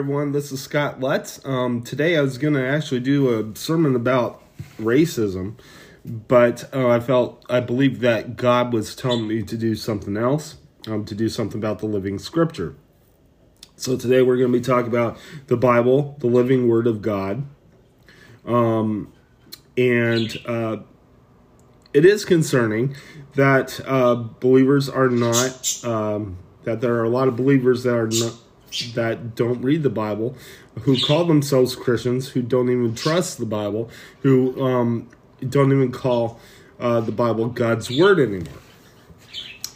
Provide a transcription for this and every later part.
everyone. This is Scott Lutz. Um, today I was going to actually do a sermon about racism, but uh, I felt, I believe that God was telling me to do something else, um, to do something about the living scripture. So today we're going to be talking about the Bible, the living word of God. Um, and uh, it is concerning that uh, believers are not, um, that there are a lot of believers that are not that don't read the Bible, who call themselves Christians, who don't even trust the Bible, who um, don't even call uh, the Bible God's word anymore.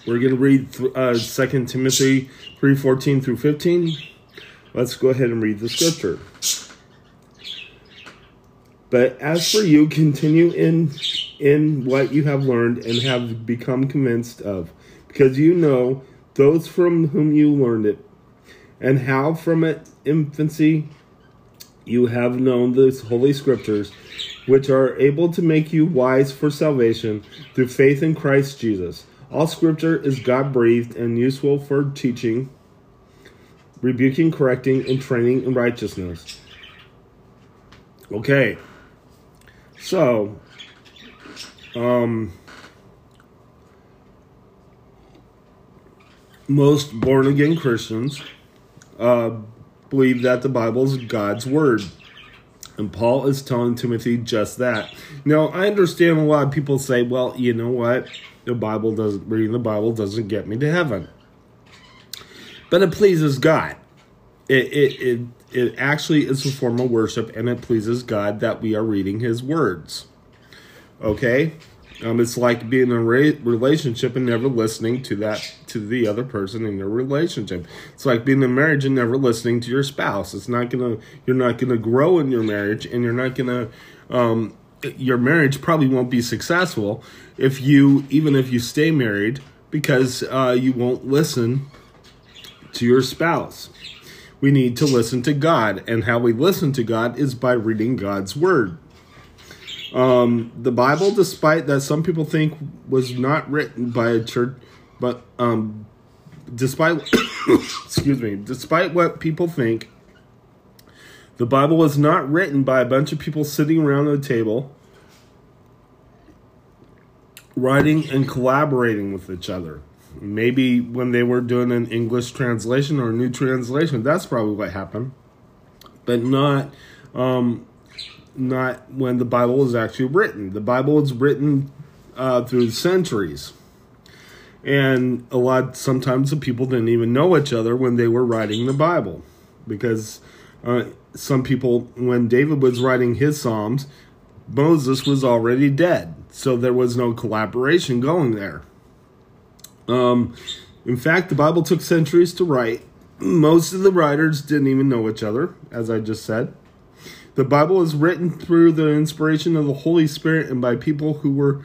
We're going to read uh, 2 Timothy 3:14 through 15. Let's go ahead and read the scripture. But as for you, continue in in what you have learned and have become convinced of, because you know those from whom you learned it and how from infancy you have known the Holy Scriptures, which are able to make you wise for salvation through faith in Christ Jesus. All Scripture is God breathed and useful for teaching, rebuking, correcting, and training in righteousness. Okay, so, um, most born again Christians uh, believe that the Bible is God's word. And Paul is telling Timothy just that. Now, I understand a lot of people say, well, you know what? The Bible doesn't, reading the Bible doesn't get me to heaven. But it pleases God. It, it, it, it actually is a form of worship, and it pleases God that we are reading His words. Okay? Um, it's like being in a re- relationship and never listening to that to the other person in your relationship. It's like being in a marriage and never listening to your spouse. It's not gonna you're not gonna grow in your marriage, and you're not gonna um, your marriage probably won't be successful if you even if you stay married because uh, you won't listen to your spouse. We need to listen to God, and how we listen to God is by reading God's word. Um, the Bible, despite that some people think was not written by a church, but um, despite excuse me, despite what people think, the Bible was not written by a bunch of people sitting around a table, writing and collaborating with each other. Maybe when they were doing an English translation or a new translation, that's probably what happened, but not. Um, not when the Bible was actually written. The Bible was written uh, through centuries. And a lot, sometimes the people didn't even know each other when they were writing the Bible. Because uh, some people, when David was writing his Psalms, Moses was already dead. So there was no collaboration going there. Um, in fact, the Bible took centuries to write. Most of the writers didn't even know each other, as I just said. The Bible is written through the inspiration of the Holy Spirit and by people who were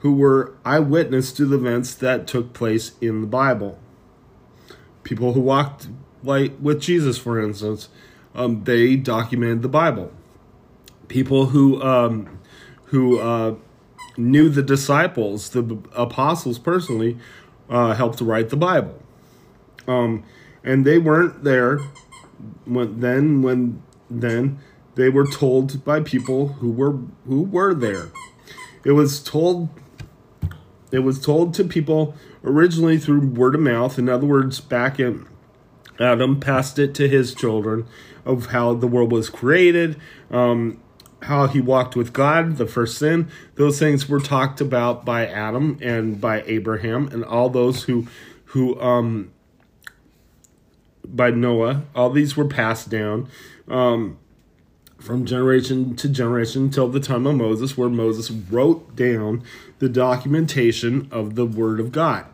who were eyewitness to the events that took place in the Bible. People who walked like with Jesus, for instance, um, they documented the Bible. People who um, who uh, knew the disciples, the apostles personally, uh, helped to write the Bible. Um, and they weren't there when then when then they were told by people who were who were there. It was told it was told to people originally through word of mouth. In other words, back in Adam passed it to his children of how the world was created, um, how he walked with God, the first sin. Those things were talked about by Adam and by Abraham and all those who who um by Noah. All these were passed down. Um, from generation to generation until the time of Moses, where Moses wrote down the documentation of the Word of God.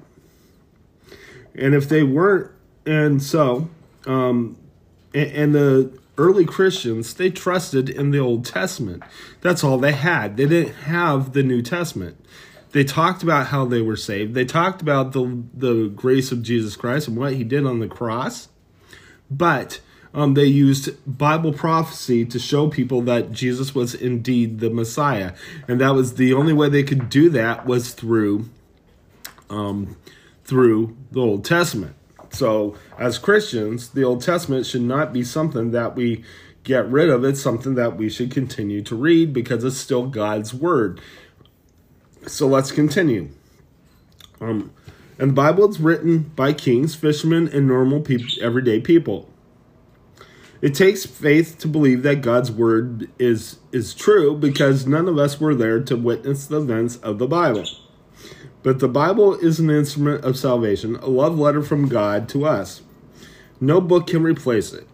And if they weren't, and so, um, and, and the early Christians, they trusted in the Old Testament. That's all they had. They didn't have the New Testament. They talked about how they were saved. They talked about the the grace of Jesus Christ and what he did on the cross. But um, they used Bible prophecy to show people that Jesus was indeed the Messiah, and that was the only way they could do that was through, um, through the Old Testament. So, as Christians, the Old Testament should not be something that we get rid of. It's something that we should continue to read because it's still God's Word. So, let's continue. Um, and the Bible is written by kings, fishermen, and normal people, everyday people. It takes faith to believe that God's word is is true because none of us were there to witness the events of the Bible. But the Bible is an instrument of salvation, a love letter from God to us. No book can replace it.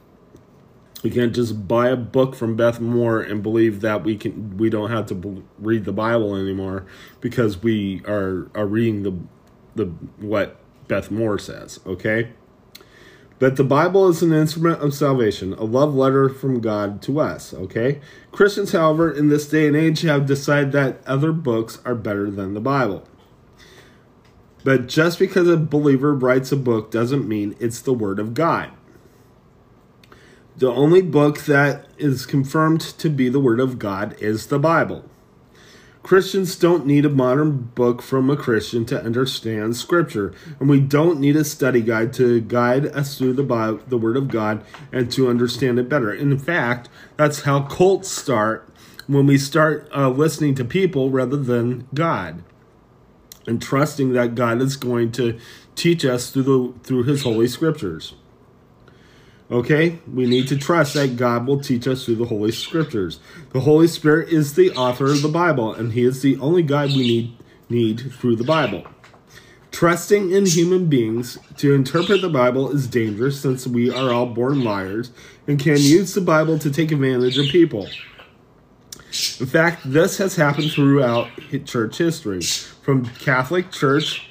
We can't just buy a book from Beth Moore and believe that we can we don't have to read the Bible anymore because we are are reading the the what Beth Moore says, okay? But the Bible is an instrument of salvation, a love letter from God to us, okay? Christians, however, in this day and age have decided that other books are better than the Bible. But just because a believer writes a book doesn't mean it's the Word of God. The only book that is confirmed to be the Word of God is the Bible. Christians don't need a modern book from a Christian to understand Scripture, and we don't need a study guide to guide us through the Bible, the Word of God and to understand it better. In fact, that's how cults start when we start uh, listening to people rather than God, and trusting that God is going to teach us through the through His Holy Scriptures. Okay? We need to trust that God will teach us through the Holy Scriptures. The Holy Spirit is the author of the Bible, and He is the only guide we need, need through the Bible. Trusting in human beings to interpret the Bible is dangerous since we are all born liars and can use the Bible to take advantage of people. In fact, this has happened throughout church history, from Catholic Church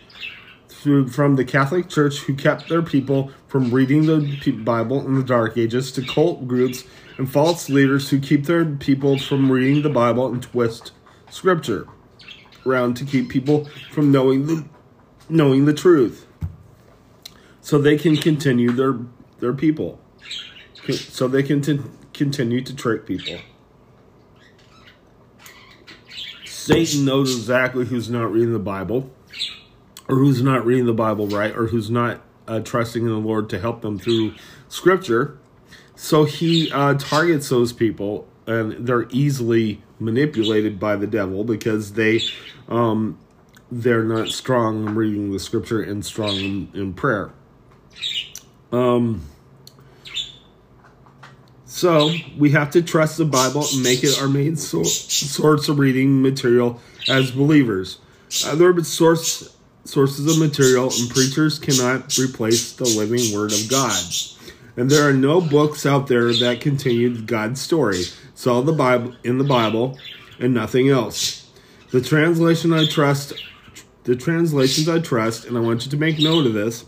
through from the Catholic Church who kept their people from reading the Bible in the Dark Ages to cult groups and false leaders who keep their people from reading the Bible and twist Scripture around to keep people from knowing the knowing the truth, so they can continue their their people, so they can t- continue to trick people. Satan knows exactly who's not reading the Bible or who's not reading the Bible right, or who's not uh, trusting in the Lord to help them through Scripture. So he uh, targets those people, and they're easily manipulated by the devil because they um, they're not strong in reading the Scripture and strong in, in prayer. Um. So we have to trust the Bible and make it our main source of reading material as believers. Other source sources of material, and preachers cannot replace the living Word of God. And there are no books out there that continue God's story. It's all the Bible in the Bible and nothing else. The translation I trust, the translations I trust, and I want you to make note of this,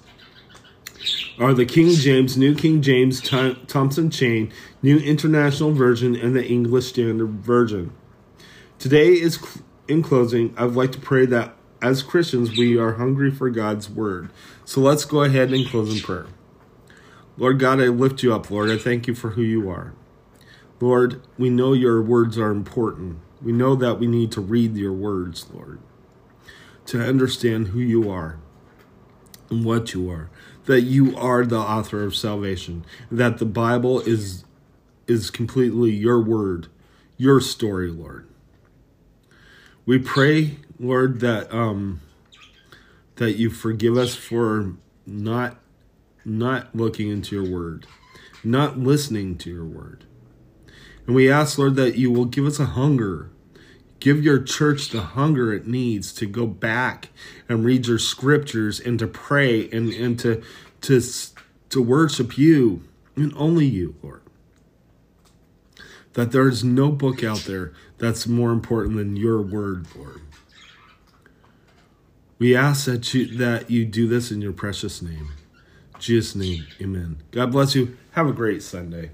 are the King James, New King James, Thompson Chain, New International Version, and the English Standard Version. Today is in closing. I'd like to pray that as Christians, we are hungry for God's word. So let's go ahead and close in prayer. Lord God, I lift you up, Lord. I thank you for who you are. Lord, we know your words are important. We know that we need to read your words, Lord, to understand who you are and what you are. That you are the author of salvation. That the Bible is is completely your word, your story, Lord. We pray Lord, that um that you forgive us for not not looking into your word, not listening to your word. And we ask, Lord, that you will give us a hunger. Give your church the hunger it needs to go back and read your scriptures and to pray and, and to, to, to worship you and only you, Lord. That there is no book out there that's more important than your word, Lord. We ask that you that you do this in your precious name. Jesus' name, amen. God bless you. Have a great Sunday.